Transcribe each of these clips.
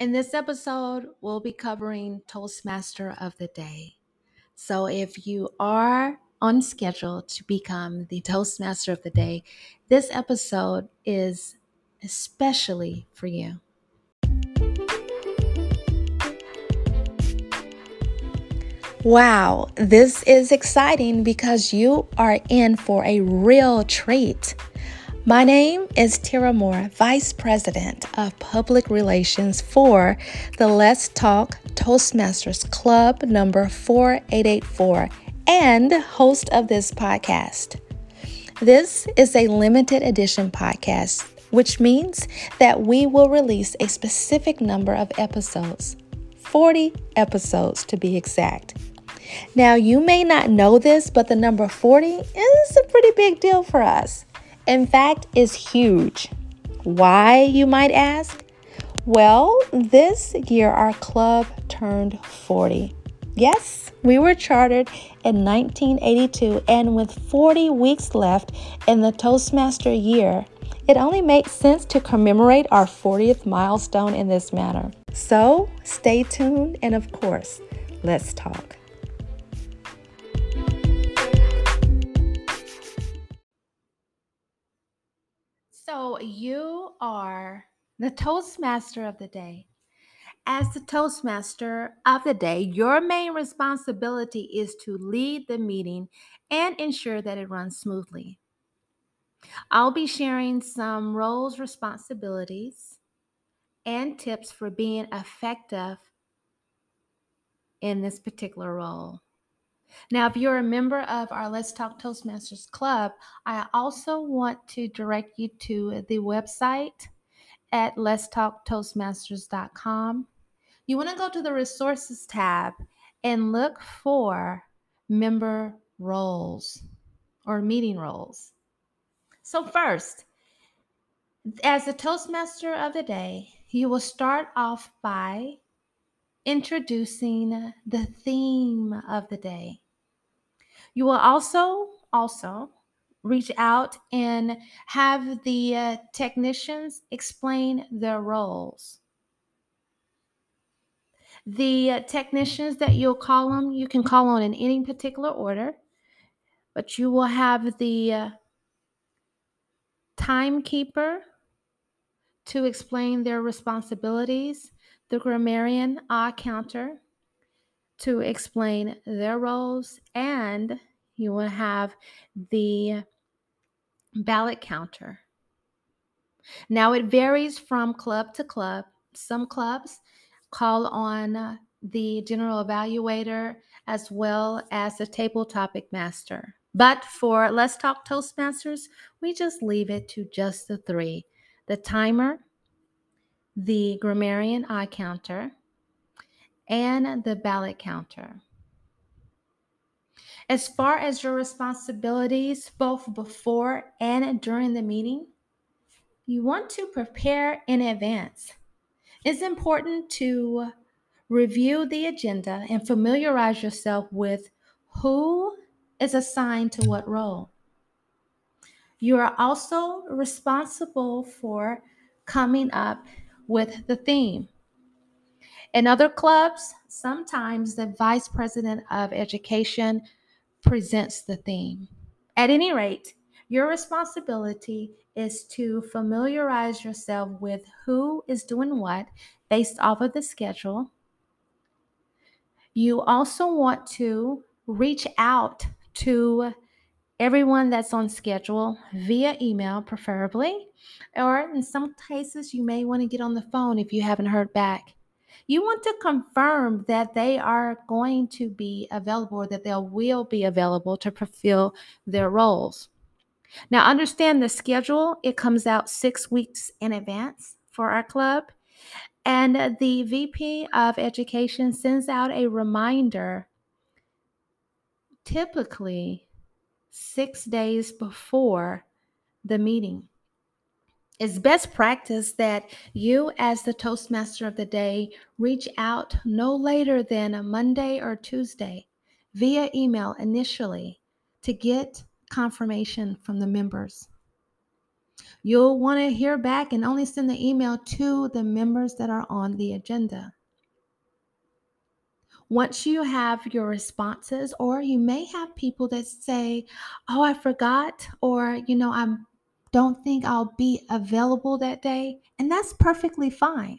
In this episode, we'll be covering Toastmaster of the Day. So if you are on schedule to become the Toastmaster of the Day, this episode is especially for you. Wow, this is exciting because you are in for a real treat. My name is Tara Moore, Vice President of Public Relations for the Let's Talk Toastmasters Club number 4884 and host of this podcast. This is a limited edition podcast, which means that we will release a specific number of episodes 40 episodes to be exact. Now, you may not know this, but the number 40 is a pretty big deal for us. In fact, is huge. Why, you might ask? Well, this year our club turned 40. Yes, we were chartered in 1982, and with 40 weeks left in the Toastmaster year, it only makes sense to commemorate our 40th milestone in this manner. So stay tuned, and of course, let's talk. So you are the Toastmaster of the day. As the Toastmaster of the day, your main responsibility is to lead the meeting and ensure that it runs smoothly. I'll be sharing some roles, responsibilities, and tips for being effective in this particular role. Now, if you're a member of our Let's Talk Toastmasters Club, I also want to direct you to the website at letstalktoastmasters.com. You want to go to the resources tab and look for member roles or meeting roles. So, first, as a Toastmaster of the day, you will start off by introducing the theme of the day. You will also also reach out and have the uh, technicians explain their roles. The technicians that you'll call them, you can call on in any particular order, but you will have the uh, timekeeper to explain their responsibilities, the grammarian odd counter to explain their roles, and you will have the ballot counter. Now, it varies from club to club. Some clubs call on the general evaluator as well as the table topic master. But for Let's Talk Toastmasters, we just leave it to just the three the timer, the grammarian odd counter, and the ballot counter. As far as your responsibilities, both before and during the meeting, you want to prepare in advance. It's important to review the agenda and familiarize yourself with who is assigned to what role. You are also responsible for coming up with the theme. In other clubs, sometimes the vice president of education presents the theme. At any rate, your responsibility is to familiarize yourself with who is doing what based off of the schedule. You also want to reach out to everyone that's on schedule via email, preferably, or in some cases, you may want to get on the phone if you haven't heard back you want to confirm that they are going to be available that they will be available to fulfill their roles. Now, understand the schedule, it comes out six weeks in advance for our club. And the VP of Education sends out a reminder typically six days before the meeting. It's best practice that you, as the Toastmaster of the day, reach out no later than a Monday or Tuesday via email initially to get confirmation from the members. You'll want to hear back and only send the email to the members that are on the agenda. Once you have your responses, or you may have people that say, Oh, I forgot, or, you know, I don't think I'll be available that day, and that's perfectly fine.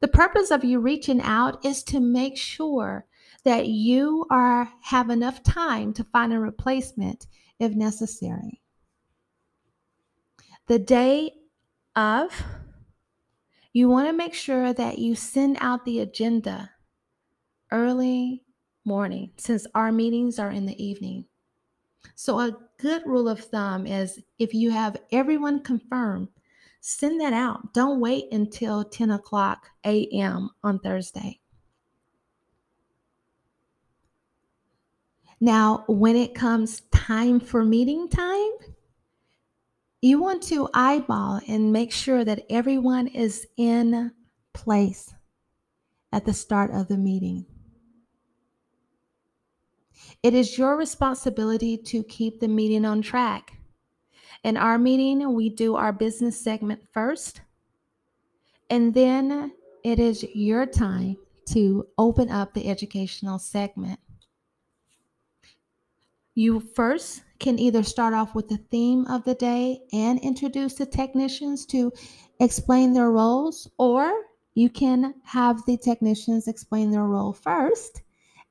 The purpose of you reaching out is to make sure that you are have enough time to find a replacement if necessary. The day of, you want to make sure that you send out the agenda early morning since our meetings are in the evening. So, a good rule of thumb is if you have everyone confirmed, send that out. Don't wait until 10 o'clock a.m. on Thursday. Now, when it comes time for meeting time, you want to eyeball and make sure that everyone is in place at the start of the meeting. It is your responsibility to keep the meeting on track. In our meeting, we do our business segment first, and then it is your time to open up the educational segment. You first can either start off with the theme of the day and introduce the technicians to explain their roles, or you can have the technicians explain their role first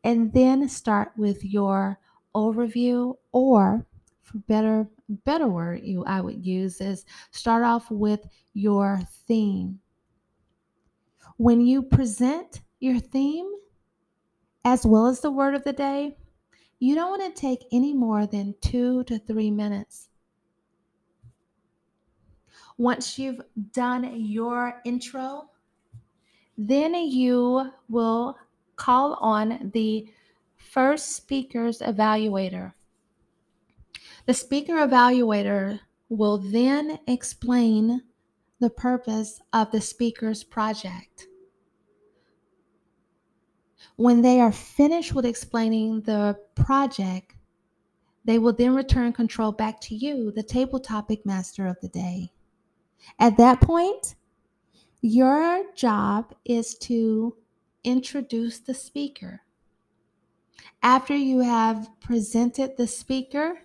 and then start with your overview or for better better word you I would use is start off with your theme. When you present your theme as well as the word of the day, you don't want to take any more than 2 to 3 minutes. Once you've done your intro, then you will call on the first speaker's evaluator. The speaker evaluator will then explain the purpose of the speaker's project. When they are finished with explaining the project, they will then return control back to you, the table topic master of the day. At that point, your job is to introduce the speaker. After you have presented the speaker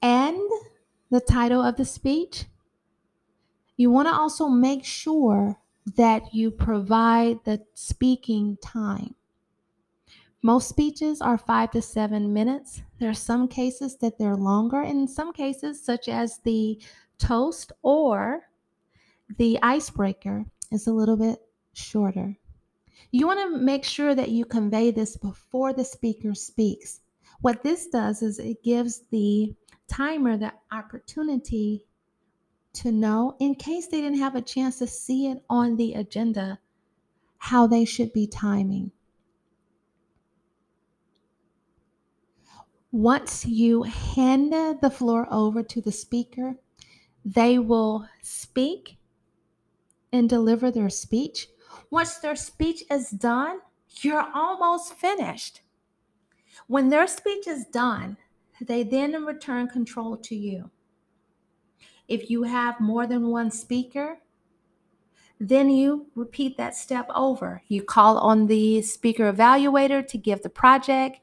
and the title of the speech, you want to also make sure that you provide the speaking time. Most speeches are five to seven minutes. There are some cases that they're longer, in some cases, such as the toast or the icebreaker, is a little bit shorter. You want to make sure that you convey this before the speaker speaks. What this does is it gives the timer the opportunity to know, in case they didn't have a chance to see it on the agenda, how they should be timing. Once you hand the floor over to the speaker, they will speak and deliver their speech once their speech is done, you're almost finished. When their speech is done, they then return control to you. If you have more than one speaker, then you repeat that step over. You call on the speaker evaluator to give the project.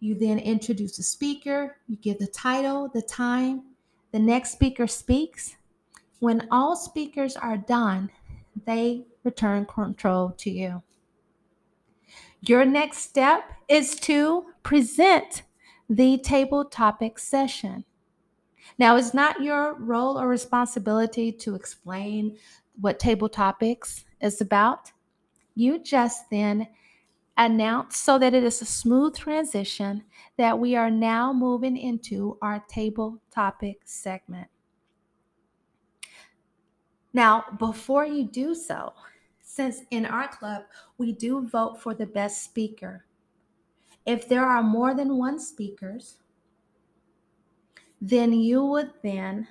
You then introduce the speaker, you give the title, the time, the next speaker speaks. When all speakers are done, they return control to you. Your next step is to present the table topic session. Now, it's not your role or responsibility to explain what table topics is about. You just then announce so that it is a smooth transition that we are now moving into our table topic segment. Now, before you do so, since in our club we do vote for the best speaker, if there are more than one speakers, then you would then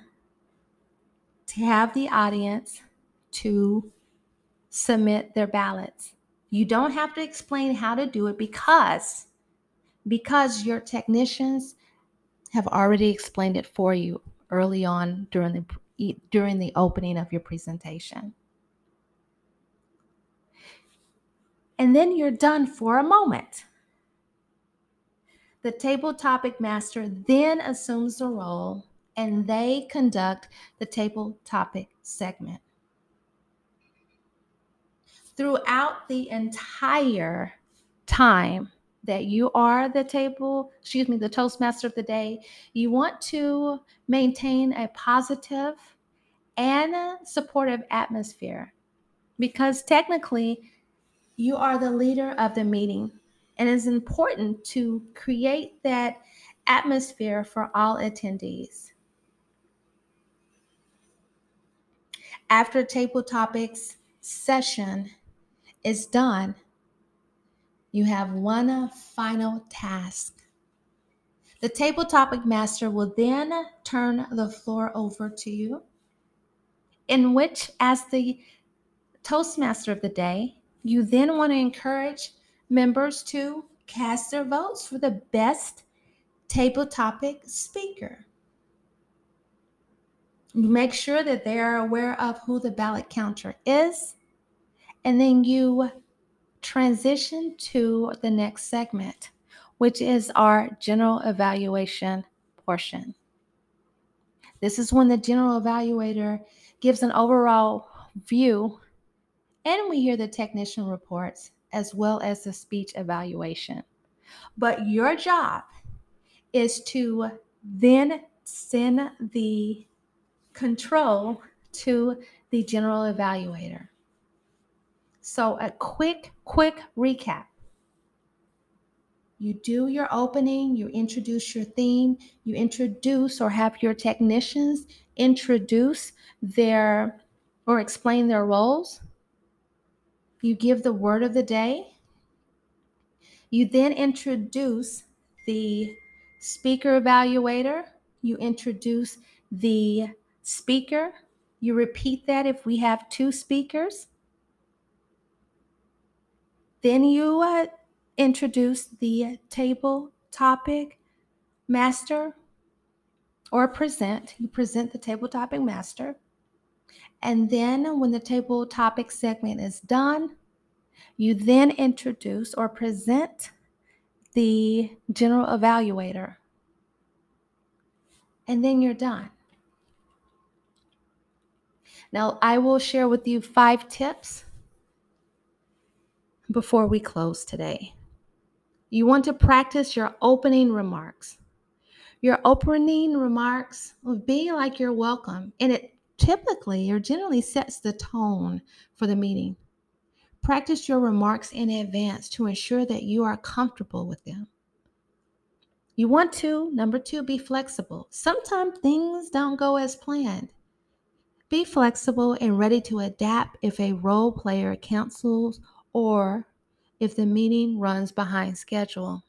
have the audience to submit their ballots. You don't have to explain how to do it because because your technicians have already explained it for you early on during the during the opening of your presentation. And then you're done for a moment. The table topic master then assumes the role and they conduct the table topic segment. Throughout the entire time that you are the table, excuse me, the Toastmaster of the day, you want to maintain a positive and supportive atmosphere because technically you are the leader of the meeting and it's important to create that atmosphere for all attendees. After table topics session is done, you have one final task. The table topic master will then turn the floor over to you, in which, as the Toastmaster of the day, you then want to encourage members to cast their votes for the best table topic speaker. Make sure that they are aware of who the ballot counter is, and then you transition to the next segment, which is our general evaluation portion. This is when the general evaluator gives an overall view, and we hear the technician reports as well as the speech evaluation. But your job is to then send the control to the general evaluator. So, a quick, quick recap. You do your opening, you introduce your theme, you introduce or have your technicians introduce their or explain their roles. You give the word of the day. You then introduce the speaker evaluator. You introduce the speaker. You repeat that if we have two speakers. Then you uh, introduce the table topic master or present. You present the table topic master. And then when the table topic segment is done, you then introduce or present the general evaluator. And then you're done. Now, I will share with you five tips before we close today. You want to practice your opening remarks. Your opening remarks will be like you're welcome, and it typically or generally sets the tone for the meeting. Practice your remarks in advance to ensure that you are comfortable with them. You want to, number two, be flexible. Sometimes things don't go as planned. Be flexible and ready to adapt if a role player cancels or if the meeting runs behind schedule.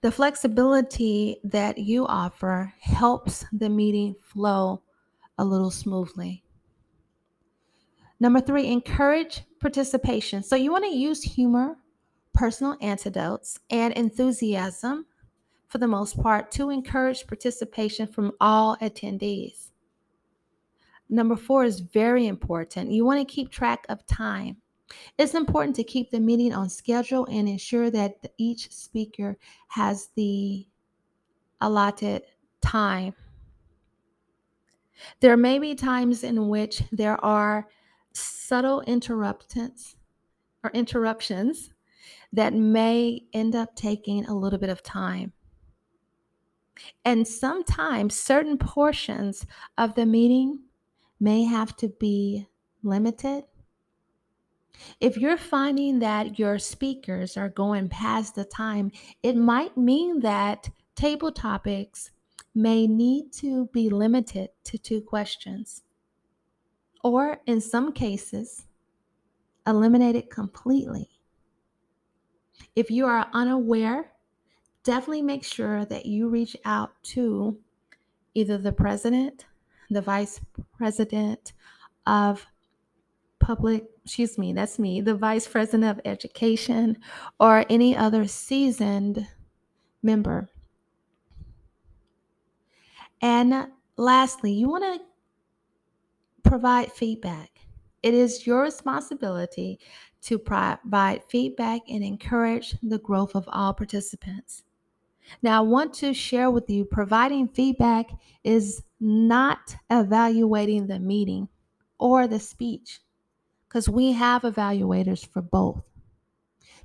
The flexibility that you offer helps the meeting flow a little smoothly. Number three, encourage participation. So you want to use humor, personal anecdotes, and enthusiasm for the most part to encourage participation from all attendees. Number four is very important. You want to keep track of time. It's important to keep the meeting on schedule and ensure that each speaker has the allotted time. There may be times in which there are subtle interruptions or interruptions that may end up taking a little bit of time. And sometimes certain portions of the meeting may have to be limited. If you're finding that your speakers are going past the time, it might mean that table topics may need to be limited to two questions, or in some cases, eliminated completely. If you are unaware, definitely make sure that you reach out to either the president the vice president of public, excuse me, that's me, the vice president of education, or any other seasoned member. And lastly, you want to provide feedback. It is your responsibility to provide feedback and encourage the growth of all participants. Now, I want to share with you providing feedback is not evaluating the meeting or the speech because we have evaluators for both.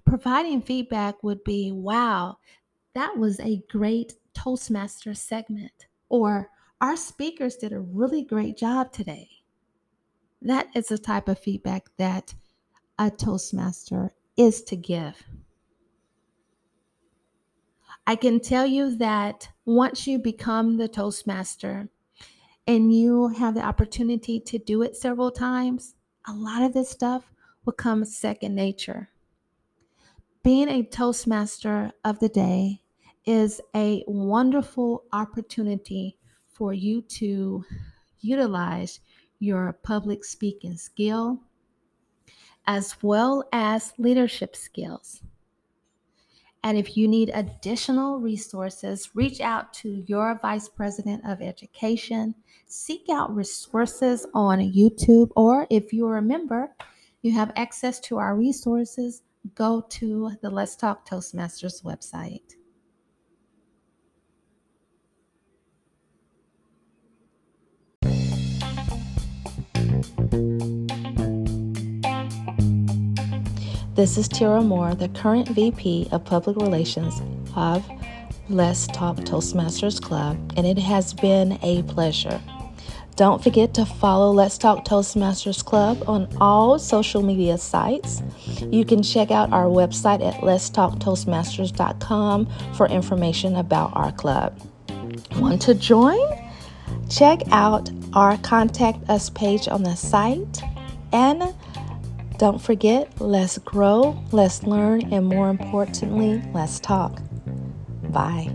Providing feedback would be wow, that was a great Toastmaster segment, or our speakers did a really great job today. That is the type of feedback that a Toastmaster is to give. I can tell you that once you become the Toastmaster and you have the opportunity to do it several times, a lot of this stuff will come second nature. Being a Toastmaster of the day is a wonderful opportunity for you to utilize your public speaking skill as well as leadership skills. And if you need additional resources, reach out to your Vice President of Education. Seek out resources on YouTube, or if you're a member, you have access to our resources, go to the Let's Talk Toastmasters website. This is Tira Moore, the current VP of Public Relations of Let's Talk Toastmasters Club, and it has been a pleasure. Don't forget to follow Let's Talk Toastmasters Club on all social media sites. You can check out our website at letstalktoastmasters.com for information about our club. Want to join? Check out our contact us page on the site and don't forget, let's grow, let's learn, and more importantly, let's talk. Bye.